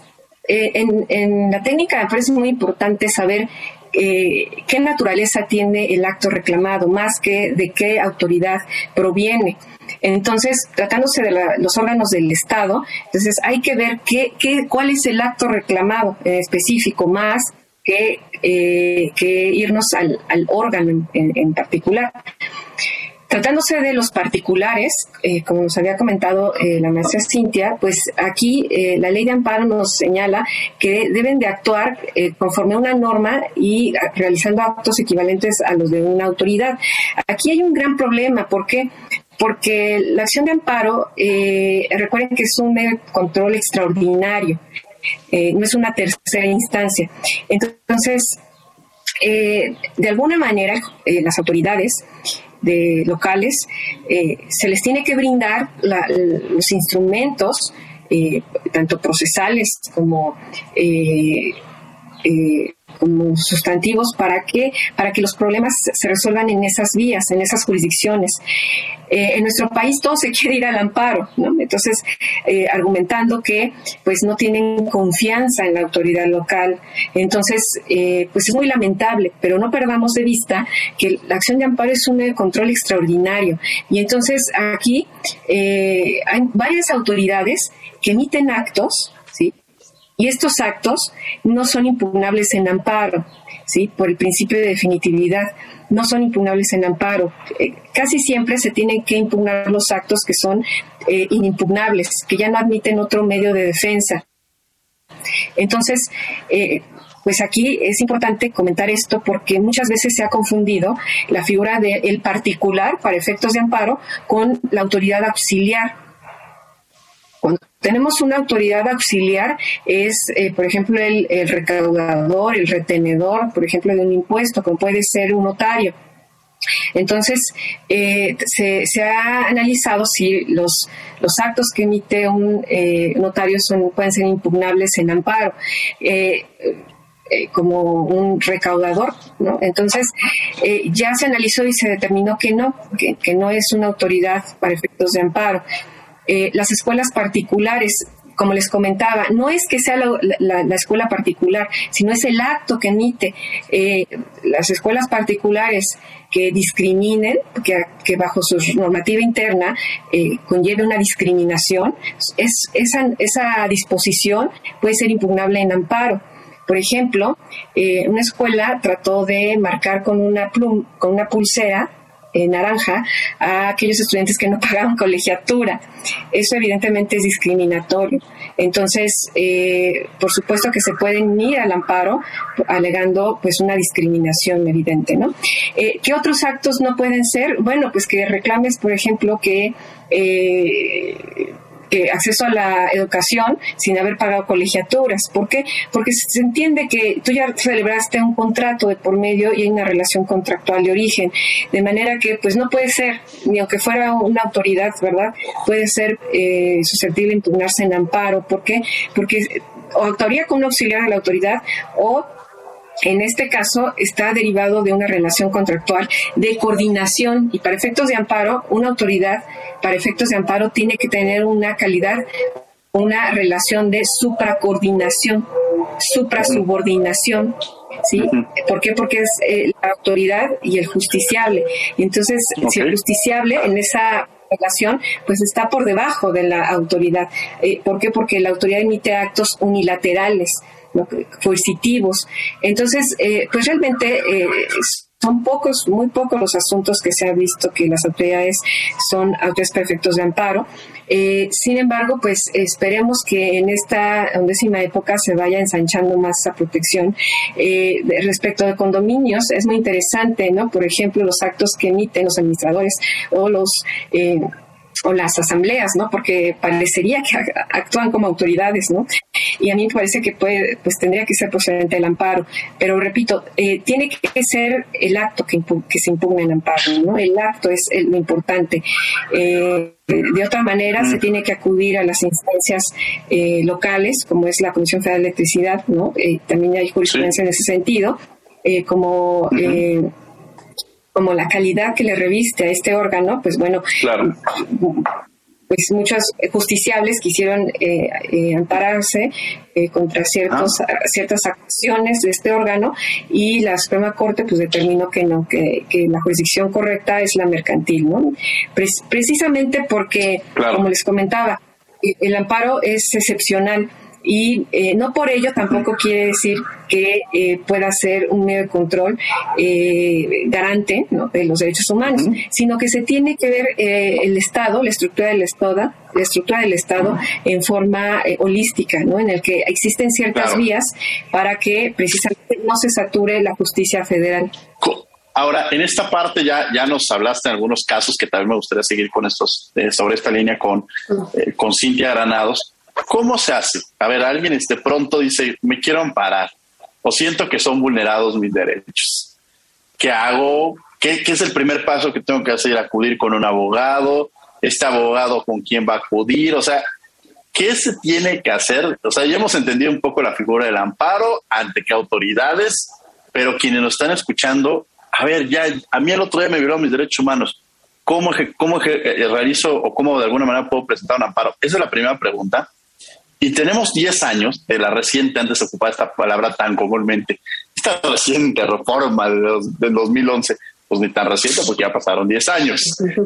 eh, en, en, la técnica me parece muy importante saber eh, qué naturaleza tiene el acto reclamado, más que de qué autoridad proviene. Entonces, tratándose de los órganos del Estado, entonces hay que ver qué, qué, cuál es el acto reclamado en específico, más que, eh, que irnos al, al órgano en, en particular. Tratándose de los particulares, eh, como nos había comentado eh, la maestra Cintia, pues aquí eh, la ley de amparo nos señala que deben de actuar conforme a una norma y realizando actos equivalentes a los de una autoridad. Aquí hay un gran problema, ¿por qué? Porque la acción de amparo, recuerden que es un control extraordinario, no es una tercera instancia. Entonces, de alguna manera, las autoridades de locales, eh, se les tiene que brindar los instrumentos, eh, tanto procesales como eh, como sustantivos para que, para que los problemas se resuelvan en esas vías, en esas jurisdicciones. Eh, en nuestro país todo se quiere ir al amparo, ¿no? Entonces, eh, argumentando que pues no tienen confianza en la autoridad local. Entonces, eh, pues es muy lamentable, pero no perdamos de vista que la acción de amparo es un control extraordinario. Y entonces aquí hay varias autoridades que emiten actos y estos actos no son impugnables en amparo, ¿sí? Por el principio de definitividad, no son impugnables en amparo. Eh, casi siempre se tienen que impugnar los actos que son eh, inimpugnables, que ya no admiten otro medio de defensa. Entonces, eh, pues aquí es importante comentar esto porque muchas veces se ha confundido la figura del particular para efectos de amparo con la autoridad auxiliar. Cuando tenemos una autoridad auxiliar, es, eh, por ejemplo, el, recaudador, el retenedor, por ejemplo, de un impuesto, como puede ser un notario. Entonces, eh, se, ha analizado si los, actos que emite un eh, notario pueden ser impugnables en amparo. como un recaudador, ¿no? Entonces, ya se analizó y se determinó que no, que no es una autoridad para efectos de amparo. Eh, las escuelas particulares como les comentaba, no es que sea la, escuela particular, sino es el acto que emite eh, las escuelas particulares que discriminen, que, bajo su normativa interna eh, conlleve una discriminación, es, esa, esa disposición puede ser impugnable en amparo. Por ejemplo, una escuela trató de marcar con una, plum, con una pulsera naranja a aquellos estudiantes que no pagaban colegiatura. Eso evidentemente es discriminatorio. Entonces, eh, por supuesto que se pueden ir al amparo alegando pues una discriminación evidente, ¿no? Eh, ¿Qué otros actos no pueden ser? Bueno, pues que reclames, por ejemplo, que eh, acceso a la educación sin haber pagado colegiaturas. ¿Por qué? Porque se entiende que tú ya celebraste un contrato de por medio y hay una relación contractual de origen, de manera que pues no puede ser, ni aunque fuera una autoridad, ¿verdad? Puede ser eh, susceptible de impugnarse en amparo. ¿Por qué? Porque o actuaría con un auxiliar de la autoridad o en este caso está derivado de una relación contractual de coordinación y para efectos de amparo, una autoridad para efectos de amparo tiene que tener una calidad, una relación de supracoordinación, suprasubordinación. ¿Sí? ¿Por qué? Porque es eh, la autoridad y el justiciable. Entonces, si el justiciable en esa relación, pues está por debajo de la autoridad. Eh, ¿Por qué? Porque la autoridad emite actos unilaterales coercitivos. Entonces, eh, pues realmente eh, son pocos, muy pocos los asuntos que se ha visto que las autoridades son autoridades perfectos de amparo. Eh, sin embargo, pues esperemos que en esta undécima época se vaya ensanchando más esa protección. respecto de condominios, es muy interesante, ¿no? Por ejemplo, los actos que emiten los administradores o los o las asambleas, ¿no? Porque parecería que actúan como autoridades, ¿no? Y a mí me parece que puede, pues tendría que ser procedente el amparo. Pero repito, eh, tiene que ser el acto que, que se impugna el amparo, ¿no? El acto es lo importante. Eh, de otra manera, se tiene que acudir a las instancias eh, locales, como es la Comisión Federal de Electricidad, ¿no? también hay jurisprudencia en ese sentido, como como la calidad que le reviste a este órgano, pues bueno, pues muchos justiciables quisieron eh, eh, ampararse eh, contra ciertos, ah. ciertas acciones de este órgano y la Suprema Corte pues determinó que no, que, la jurisdicción correcta es la mercantil, ¿no? precisamente porque, como les comentaba, el amparo es excepcional y eh, no por ello tampoco quiere decir que eh, pueda ser un medio de control eh, garante de los derechos humanos, sino que se tiene que ver el Estado, la estructura del Estado, la estructura del Estado en forma holística, ¿no? en el que existen ciertas vías para que precisamente no se sature la justicia federal. Ahora, en esta parte ya, ya nos hablaste en algunos casos que también me gustaría seguir con estos, sobre esta línea con, con Cintia Granados. ¿Cómo se hace? A ver, alguien este pronto dice, me quiero amparar o siento que son vulnerados mis derechos. ¿Qué hago? ¿Qué, es el primer paso que tengo que hacer? Acudir con un abogado. Este abogado con quién va a acudir. O sea, ¿qué se tiene que hacer? O sea, ya hemos entendido un poco la figura del amparo, ante qué autoridades, pero quienes nos están escuchando, a ver, ya a mí el otro día me violaron mis derechos humanos. ¿Cómo, cómo eh, realizo o cómo de alguna manera puedo presentar un amparo? Esa es la primera pregunta. Y tenemos 10 años de la reciente, antes de ocupar esta palabra tan comúnmente, esta reciente reforma del 2011, pues ni tan reciente porque ya pasaron 10 años.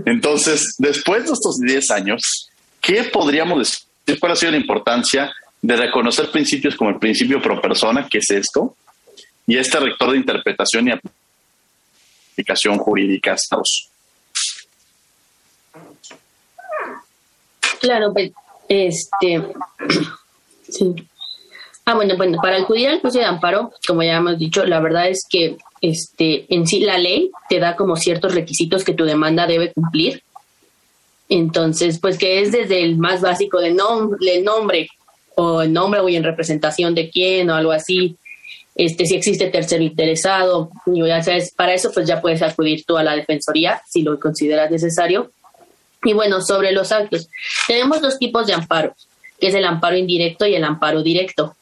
Entonces, después de estos 10 años, ¿qué podríamos decir? ¿Cuál ha sido la importancia de reconocer principios como el principio pro persona, que es esto, y este rector de interpretación y aplicación jurídica Estados? Claro, pues este, sí. Ah, bueno, bueno, para acudir al juicio de amparo, como ya hemos dicho, la verdad es que este, en sí la ley te da como ciertos requisitos que tu demanda debe cumplir. Entonces, pues que es desde el más básico de nombre, el nombre o el nombre o en representación de quién o algo así. Este, si existe tercero interesado, ya para eso pues ya puedes acudir tú a la defensoría si lo consideras necesario. Y bueno, sobre los actos, tenemos dos tipos de amparos, que es el amparo indirecto y el amparo directo.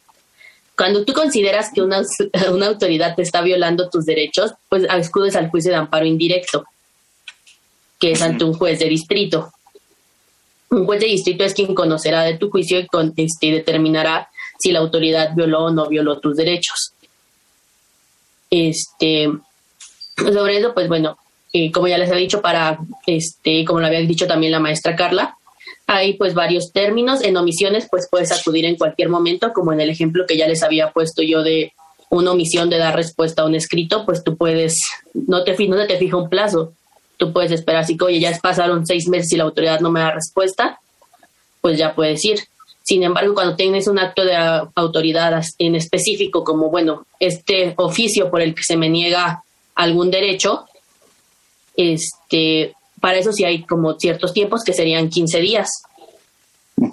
Cuando tú consideras que una, una autoridad te está violando tus derechos, pues acudes al juicio de amparo indirecto, que es ante un juez de distrito. Un juez de distrito es quien conocerá de tu juicio y, este, determinará si la autoridad violó o no violó tus derechos. Este, sobre eso, pues bueno, como ya les he dicho, para, este, como lo había dicho también la maestra Carla, hay pues varios términos. En omisiones, pues puedes acudir en cualquier momento, como en el ejemplo que ya les había puesto yo de una omisión de dar respuesta a un escrito, pues tú puedes, no te, no te fija un plazo, tú puedes esperar así que, oye, ya pasaron seis meses y la autoridad no me da respuesta, pues ya puedes ir. Sin embargo, cuando tienes un acto de autoridad en específico, como, bueno, este oficio por el que se me niega algún derecho, este, para eso sí hay como ciertos tiempos que serían 15 días.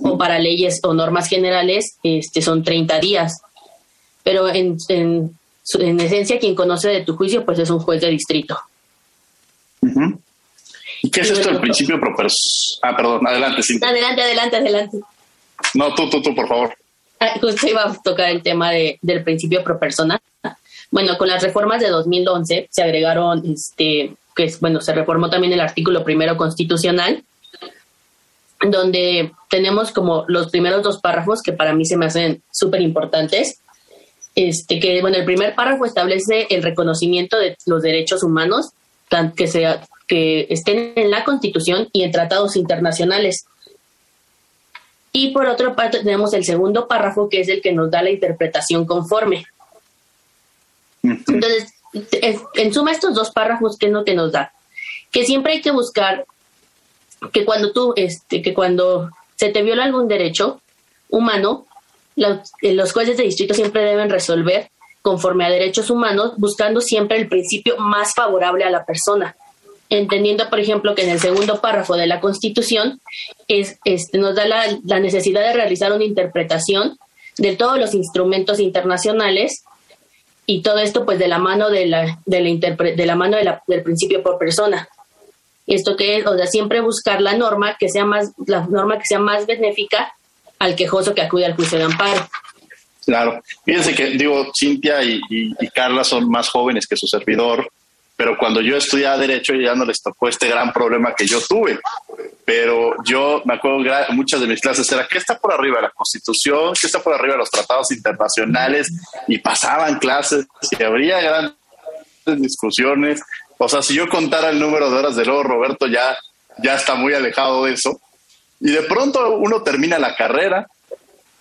O para leyes o normas generales este, son 30 días. Pero en, en, esencia quien conoce de tu juicio pues es un juez de distrito. ¿Y qué es esto del principio pro Ah, perdón, adelante. Sí. Adelante, adelante, adelante. No, tú, tú, tú, por favor. Ah, justo iba a tocar el tema de, del principio pro persona. Bueno, con las reformas de 2011 se agregaron este, que bueno, se reformó también el artículo primero constitucional, donde tenemos como los primeros dos párrafos que para mí se me hacen súper importantes. Este, que bueno, el primer párrafo establece el reconocimiento de los derechos humanos, que, sea, que estén en la Constitución y en tratados internacionales. Y por otra parte tenemos el segundo párrafo, que es el que nos da la interpretación conforme. Entonces, en suma estos dos párrafos, ¿qué es lo que nos da? Que siempre hay que buscar que cuando tú, este, que cuando se te viola algún derecho humano, eh, los jueces de distrito siempre deben resolver conforme a derechos humanos, buscando siempre el principio más favorable a la persona. entendiendo, por ejemplo, que en el segundo párrafo de la Constitución es, este, nos da la, la, necesidad de realizar una interpretación de todos los instrumentos internacionales y todo esto pues de la mano de la, de la, de la mano de la, del principio por persona. Esto que es, o sea, siempre buscar la norma que sea más, la norma que sea más benéfica al quejoso que acude al juicio de amparo. Claro. Fíjense que, digo, Cintia y, y, Carla son más jóvenes que su servidor, pero cuando yo estudiaba Derecho ya no les tocó este gran problema que yo tuve. Pero yo me acuerdo, muchas de mis clases era, ¿qué está por arriba de la Constitución? ¿Qué está por arriba de los tratados internacionales? Y pasaban clases y habría grandes discusiones. O sea, si yo contara el número de horas de luego, Roberto ya, ya está muy alejado de eso. Y de pronto uno termina la carrera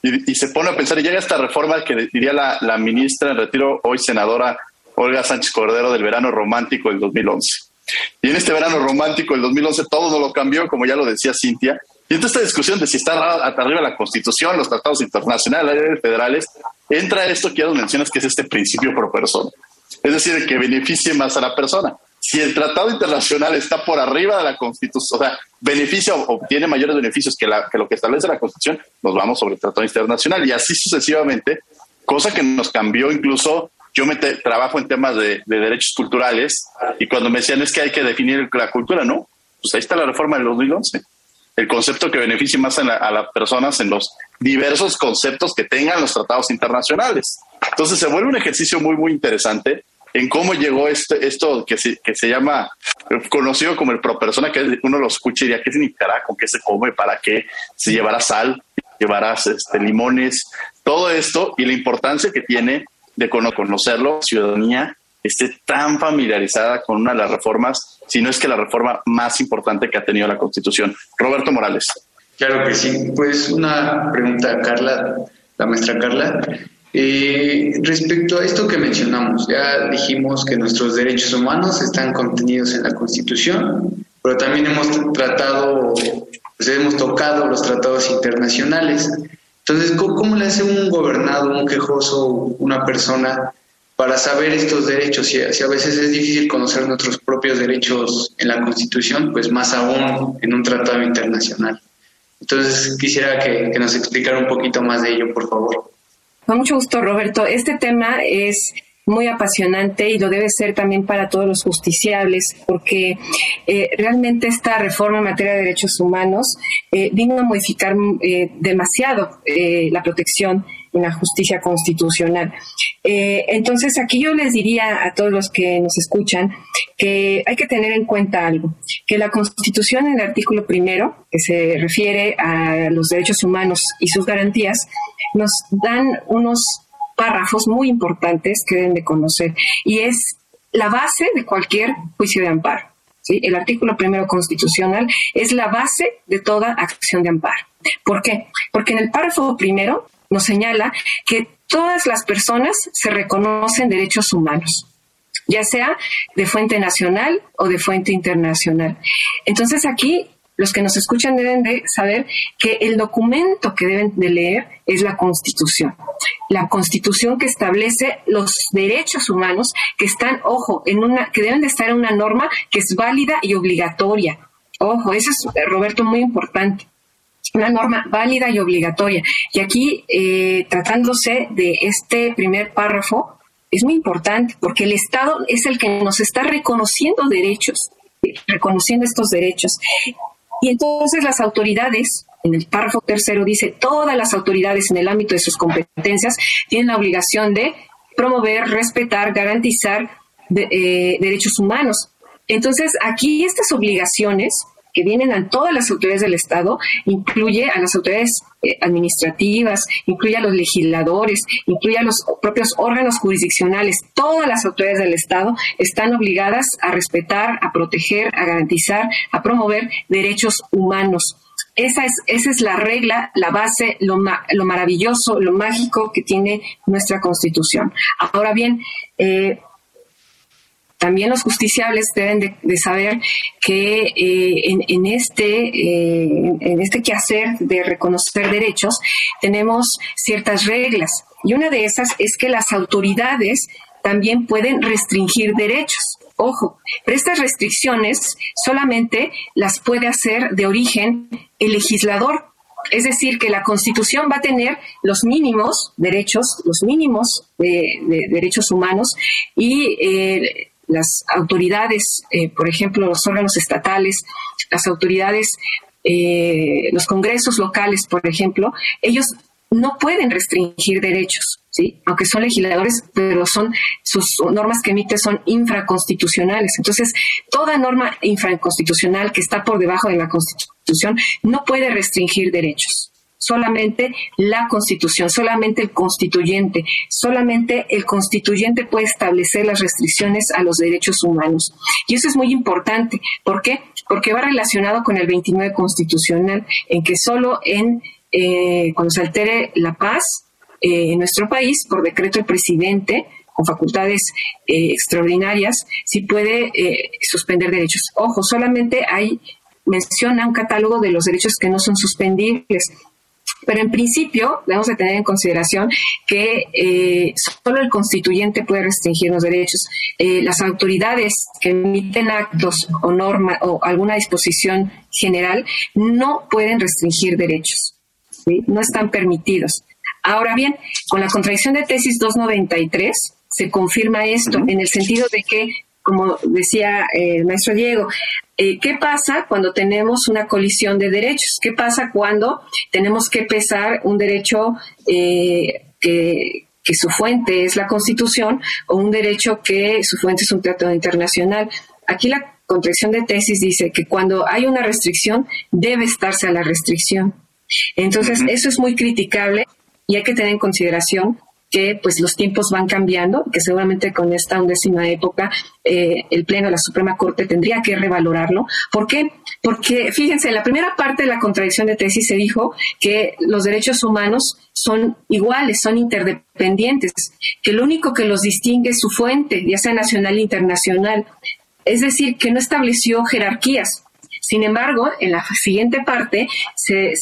y, se pone a pensar, y llega esta reforma que diría la, la, ministra en retiro, hoy senadora Olga Sánchez Cordero, del verano romántico del 2011. Y en este verano romántico del 2011 todo no lo cambió, como ya lo decía Cintia. Y entonces esta discusión de si está arriba la Constitución, los tratados internacionales, las leyes federales, entra esto que ya mencionas, que es este principio pro persona. Es decir, que beneficie más a la persona si el tratado internacional está por arriba de la Constitución, o sea, beneficia o obtiene mayores beneficios que lo que establece la Constitución, nos vamos sobre el tratado internacional y así sucesivamente, cosa que nos cambió incluso. Yo me trabajo en temas de, derechos culturales y cuando me decían es que hay que definir la cultura, no, pues ahí está la reforma del 2011 el concepto que beneficie más a, a, las personas en los diversos conceptos que tengan los tratados internacionales. Entonces se vuelve un ejercicio muy, muy interesante en cómo llegó este, esto que se, que se llama, conocido como el pro persona, que uno lo escucha y diría, ¿qué significará? ¿Con qué se come? ¿Para qué? ¿Se llevará sal? ¿Llevarás este, limones? Todo esto y la importancia que tiene de conocerlo, ciudadanía esté tan familiarizada con una de las reformas, si no es que la reforma más importante que ha tenido la Constitución. Roberto Morales. Claro que sí. Pues una pregunta a Carla, la maestra Carla. Eh, respecto a esto que mencionamos, ya dijimos que nuestros derechos humanos están contenidos en la Constitución, pero también hemos tratado, pues hemos tocado los tratados internacionales. Entonces, ¿cómo, le hace un gobernado, un quejoso, una persona para saber estos derechos? Si, a veces es difícil conocer nuestros propios derechos en la Constitución, pues más aún en un tratado internacional. Entonces, quisiera que nos explicara un poquito más de ello, por favor. Con mucho gusto, Roberto. Este tema es muy apasionante y lo debe ser también para todos los justiciables, porque eh, realmente esta reforma en materia de derechos humanos eh, vino a modificar eh, demasiado la protección en la justicia constitucional. entonces, aquí yo les diría a todos los que nos escuchan que hay que tener en cuenta algo, que la Constitución en el artículo primero, que se refiere a los derechos humanos y sus garantías, nos dan unos párrafos muy importantes que deben de conocer y es la base de cualquier juicio de amparo. El artículo primero constitucional es la base de toda acción de amparo. ¿Por qué? Porque en el párrafo primero nos señala que todas las personas se reconocen derechos humanos ya sea de fuente nacional o de fuente internacional. Entonces aquí los que nos escuchan deben de saber que el documento que deben de leer es la Constitución. La Constitución que establece los derechos humanos que están, ojo, en una, que deben de estar en una norma que es válida y obligatoria. Ojo, eso es, Roberto, muy importante una norma válida y obligatoria. Y aquí, eh, tratándose de este primer párrafo, es muy importante porque el Estado es el que nos está reconociendo derechos, reconociendo estos derechos. Y entonces las autoridades, en el párrafo tercero dice, todas las autoridades en el ámbito de sus competencias tienen la obligación de promover, respetar, garantizar eh, derechos humanos. Entonces, aquí estas obligaciones que vienen a todas las autoridades del Estado, incluye a las autoridades eh, administrativas, incluye a los legisladores, incluye a los propios órganos jurisdiccionales. Todas las autoridades del Estado están obligadas a respetar, a proteger, a garantizar, a promover derechos humanos. Esa es, esa es la regla, la base, lo, lo maravilloso, lo mágico que tiene nuestra Constitución. Ahora bien, eh, también los justiciables deben de, saber que eh, en, este, eh, en este quehacer de reconocer derechos tenemos ciertas reglas y una de esas es que las autoridades también pueden restringir derechos. Ojo, pero estas restricciones solamente las puede hacer de origen el legislador. Es decir, que la Constitución va a tener los mínimos derechos, los mínimos de, derechos humanos y eh, las autoridades, eh, por ejemplo, los órganos estatales, las autoridades, eh, los congresos locales, por ejemplo, ellos no pueden restringir derechos, ¿sí? Aunque son legisladores, pero son sus normas que emite son infraconstitucionales. Entonces, toda norma infraconstitucional que está por debajo de la Constitución no puede restringir derechos. Solamente la Constitución, solamente el constituyente, solamente el constituyente puede establecer las restricciones a los derechos humanos. Y eso es muy importante. ¿Por qué? Porque va relacionado con el 29 constitucional, en que solo en eh, cuando se altere la paz eh, en nuestro país, por decreto del presidente, con facultades eh, extraordinarias, si puede suspender derechos. Ojo, solamente hay, menciona un catálogo de los derechos que no son suspendibles. Pero en principio debemos de tener en consideración que solo el constituyente puede restringir los derechos. las autoridades que emiten actos o norma o alguna disposición general no pueden restringir derechos no están permitidos. Ahora bien, con la contradicción de tesis 293 se confirma esto en el sentido de que, como decía eh, el maestro Diego, eh, ¿qué pasa cuando tenemos una colisión de derechos? ¿Qué pasa cuando tenemos que pesar un derecho eh, que, que su fuente es la Constitución o un derecho que su fuente es un tratado internacional? Aquí la contradicción de tesis dice que cuando hay una restricción debe estarse a la restricción. Entonces, eso es muy criticable y hay que tener en consideración que pues los tiempos van cambiando, que seguramente con esta undécima época eh, el Pleno de la Suprema Corte tendría que revalorarlo. ¿Por qué? Porque fíjense, en la primera parte de la contradicción de tesis se dijo que los derechos humanos son iguales, son interdependientes, que lo único que los distingue es su fuente, ya sea nacional e internacional. Es decir, que no estableció jerarquías. Sin embargo, en la siguiente parte se,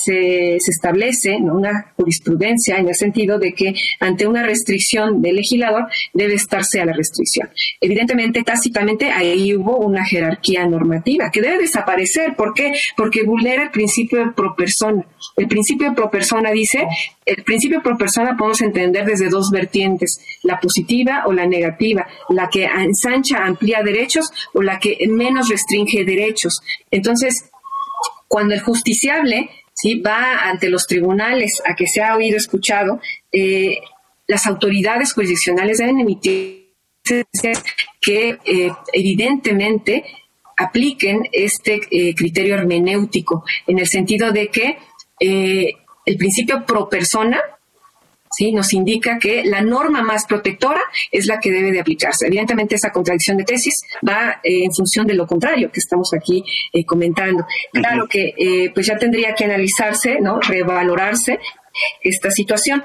establece una jurisprudencia en el sentido de que ante una restricción del legislador debe estarse a la restricción. Evidentemente, tácitamente ahí hubo una jerarquía normativa que debe desaparecer. ¿Por qué? Porque vulnera el principio de pro persona. El principio de pro persona dice, el principio pro persona podemos entender desde dos vertientes, la positiva o la negativa, la que ensancha, amplía derechos o la que menos restringe derechos. Entonces, cuando el justiciable ¿sí? va ante los tribunales a que se ha oído escuchado, eh, las autoridades jurisdiccionales deben emitir que eh, evidentemente apliquen este eh, criterio hermenéutico, en el sentido de que el principio pro persona ¿sí? nos indica que la norma más protectora es la que debe de aplicarse. Evidentemente esa contradicción de tesis va eh, en función de lo contrario que estamos aquí eh, comentando. Claro que eh, pues ya tendría que analizarse, ¿no? revalorarse esta situación.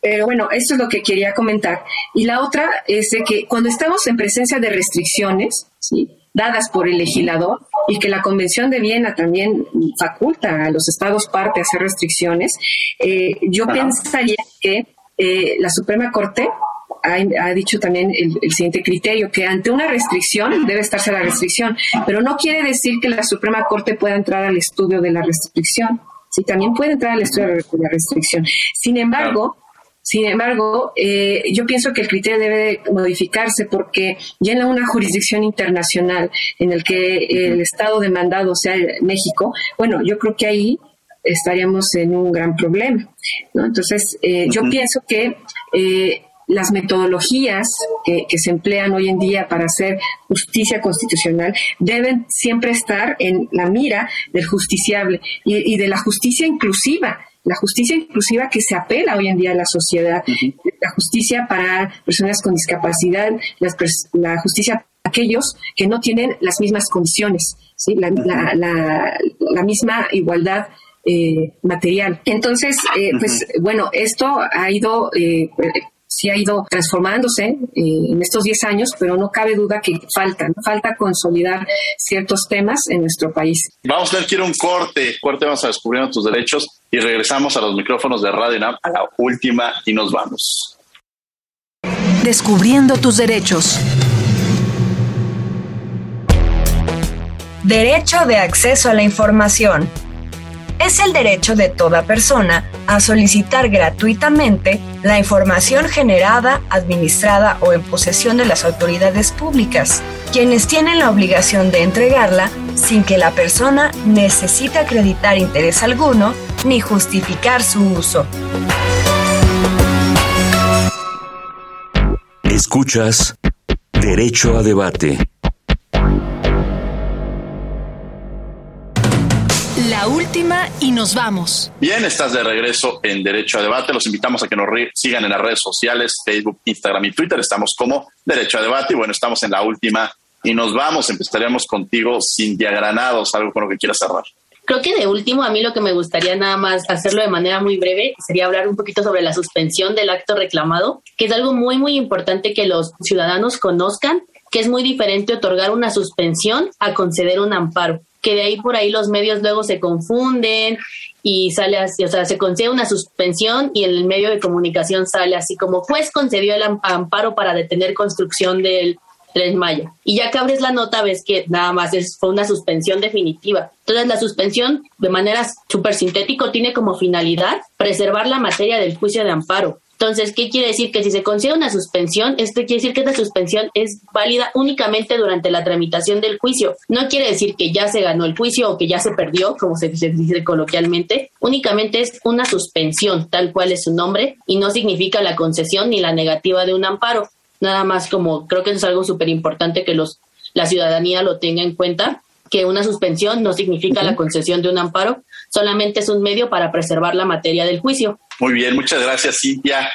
Pero bueno, esto es lo que quería comentar. Y la otra es de que cuando estamos en presencia de restricciones, ¿sí? Dadas por el legislador y que la Convención de Viena también faculta a los estados parte a hacer restricciones, eh, yo pensaría que eh, la Suprema Corte ha, dicho también el, siguiente criterio, que ante una restricción debe estarse la restricción, pero no quiere decir que la Suprema Corte pueda entrar al estudio de la restricción. Sí, también puede entrar al estudio de la restricción. Sin embargo, sin embargo, eh, yo pienso que el criterio debe modificarse porque ya en una jurisdicción internacional en el que el Estado demandado sea México, bueno, yo creo que ahí estaríamos en un gran problema. Entonces, eh, yo pienso que eh, las metodologías que, se emplean hoy en día para hacer justicia constitucional deben siempre estar en la mira del justiciable y de la justicia inclusiva la justicia inclusiva que se apela hoy en día a la sociedad, la justicia para personas con discapacidad, la justicia para aquellos que no tienen las mismas condiciones, ¿sí? la, misma igualdad eh, material. Entonces, eh, pues bueno, esto ha ido eh, sí ha ido transformándose eh, en estos 10 años, pero no cabe duda que falta, falta consolidar ciertos temas en nuestro país. Vamos a ver, quiero un corte, corte, vamos a descubrir tus derechos y regresamos a los micrófonos de Radio NAM a la última y nos vamos. Descubriendo tus derechos. Derecho de acceso a la información. Es el derecho de toda persona a solicitar gratuitamente la información generada, administrada o en posesión de las autoridades públicas, quienes tienen la obligación de entregarla sin que la persona necesite acreditar interés alguno ni justificar su uso. Escuchas Derecho a Debate. Última y nos vamos. Bien, estás de regreso en Derecho a Debate. Los invitamos a que nos sigan en las redes sociales, Facebook, Instagram y Twitter. Estamos como Derecho a Debate y bueno, estamos en la última y nos vamos. Empezaríamos contigo, Cintia Granados, algo con lo que quieras cerrar. Creo que de último, a mí lo que me gustaría nada más hacerlo de manera muy breve sería hablar un poquito sobre la suspensión del acto reclamado, que es algo muy, muy importante que los ciudadanos conozcan, que es muy diferente otorgar una suspensión a conceder un amparo que de ahí por ahí los medios luego se confunden y sale así, o sea, se concede una suspensión y el medio de comunicación sale así como juez concedió el amparo para detener construcción del Tren Maya. Y ya que abres la nota, ves que nada más es, fue una suspensión definitiva. Entonces, la suspensión, de manera súper sintético, tiene como finalidad preservar la materia del juicio de amparo. Entonces, ¿qué quiere decir? Que si se concede una suspensión, esto quiere decir que esta suspensión es válida únicamente durante la tramitación del juicio. No quiere decir que ya se ganó el juicio o que ya se perdió, como se, dice coloquialmente. Únicamente es una suspensión, tal cual es su nombre, y no significa la concesión ni la negativa de un amparo nada más como creo que es algo súper importante que los la ciudadanía lo tenga en cuenta que una suspensión no significa la concesión de un amparo, solamente es un medio para preservar la materia del juicio. Muy bien, muchas gracias Cintia.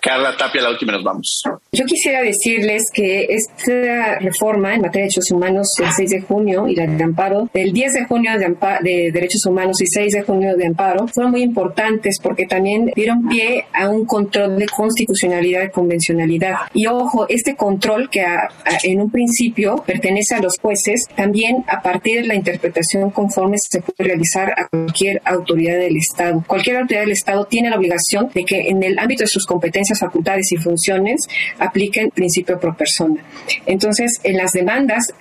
Carla Tapia, la última nos vamos. Yo quisiera decirles que esta reforma en materia de derechos humanos el 6 de junio y la de amparo, el 10 de junio de, de derechos humanos y 6 de junio de amparo, fueron muy importantes porque también dieron pie a un control de constitucionalidad y convencionalidad. Y ojo, este control que en un principio pertenece a los jueces, también a partir de la interpretación conforme se puede realizar a cualquier autoridad del Estado. Cualquier autoridad del Estado tiene la obligación de que en el ámbito de sus competencias facultades y funciones apliquen principio pro persona. Entonces, en las demandas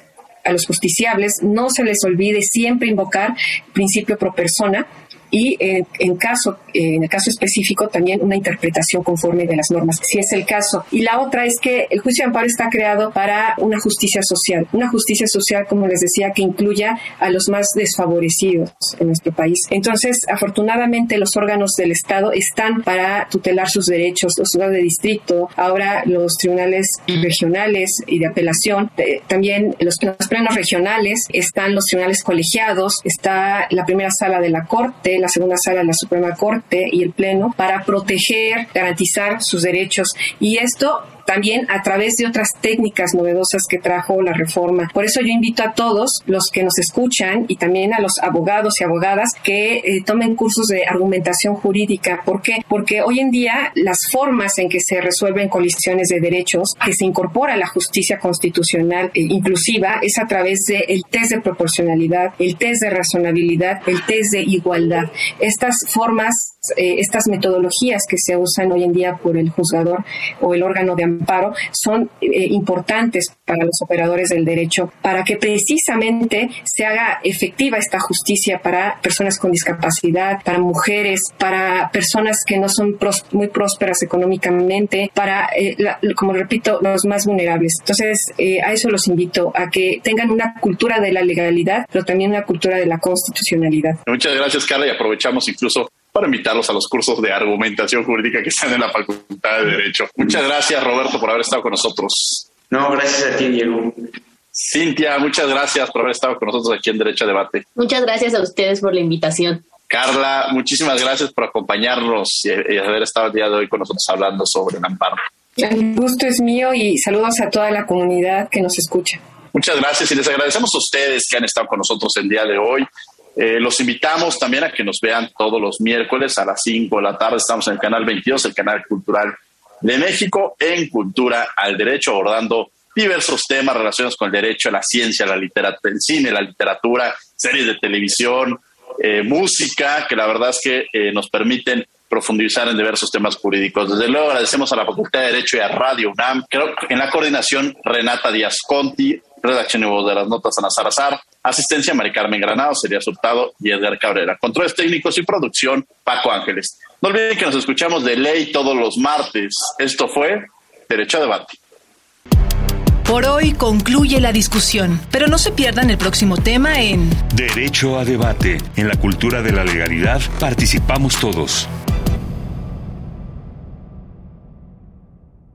a los justiciables no se les olvide siempre invocar principio pro persona y en, caso, en el caso específico también una interpretación conforme de las normas, si es el caso. Y la otra es que el juicio de amparo está creado para una justicia social, una justicia social, como les decía, que incluya a los más desfavorecidos en nuestro país. Entonces, afortunadamente, los órganos del Estado están para tutelar sus derechos, los juzgados de distrito, ahora los tribunales regionales y de apelación, eh, también los, los plenos regionales, están los tribunales colegiados, está la primera sala de la Corte, la segunda sala de la Suprema Corte y el Pleno para proteger, garantizar sus derechos. Y esto también a través de otras técnicas novedosas que trajo la reforma. Por eso yo invito a todos los que nos escuchan y también a los abogados y abogadas que eh, tomen cursos de argumentación jurídica. ¿Por qué? Porque hoy en día las formas en que se resuelven colisiones de derechos, que se incorpora la justicia constitucional eh, inclusiva, es a través del test de proporcionalidad, el test de razonabilidad, el test de igualdad. Estas formas, eh, estas metodologías que se usan hoy en día por el juzgador o el órgano de amparo son eh, importantes para los operadores del derecho para que precisamente se haga efectiva esta justicia para personas con discapacidad, para mujeres, para personas que no son muy prósperas económicamente, para, eh, como repito, los más vulnerables. Entonces, eh, a eso los invito, a que tengan una cultura de la legalidad, pero también una cultura de la constitucionalidad. Muchas gracias, Carla, y aprovechamos incluso para invitarlos a los cursos de argumentación jurídica que están en la Facultad de Derecho. Muchas gracias, Roberto, por haber estado con nosotros. No, gracias a ti, Diego. Cintia, muchas gracias por haber estado con nosotros aquí en Derecho a Debate. Muchas gracias a ustedes por la invitación. Carla, muchísimas gracias por acompañarnos y, haber estado el día de hoy con nosotros hablando sobre el amparo. El gusto es mío y saludos a toda la comunidad que nos escucha. Muchas gracias y les agradecemos a ustedes que han estado con nosotros el día de hoy. Eh, los invitamos también a que nos vean todos los miércoles a las 5 de la tarde. Estamos en el canal 22, el canal cultural de México, en Cultura al Derecho, abordando diversos temas relacionados con el derecho, la ciencia, la literatura, el cine, la literatura, series de televisión, eh, música, que la verdad es que eh, nos permiten profundizar en diversos temas jurídicos. Desde luego agradecemos a la Facultad de Derecho y a Radio UNAM, creo que en la coordinación Renata Díaz Conti, redacción y voz de las notas Ana Salazar, Asistencia Mari Carmen Granado, sería Hurtado y Edgar Cabrera. Controles técnicos y producción, Paco Ángeles. No olviden que nos escuchamos de ley todos los martes. Esto fue Derecho a Debate. Por hoy concluye la discusión, pero no se pierdan el próximo tema en Derecho a Debate. En la cultura de la legalidad participamos todos.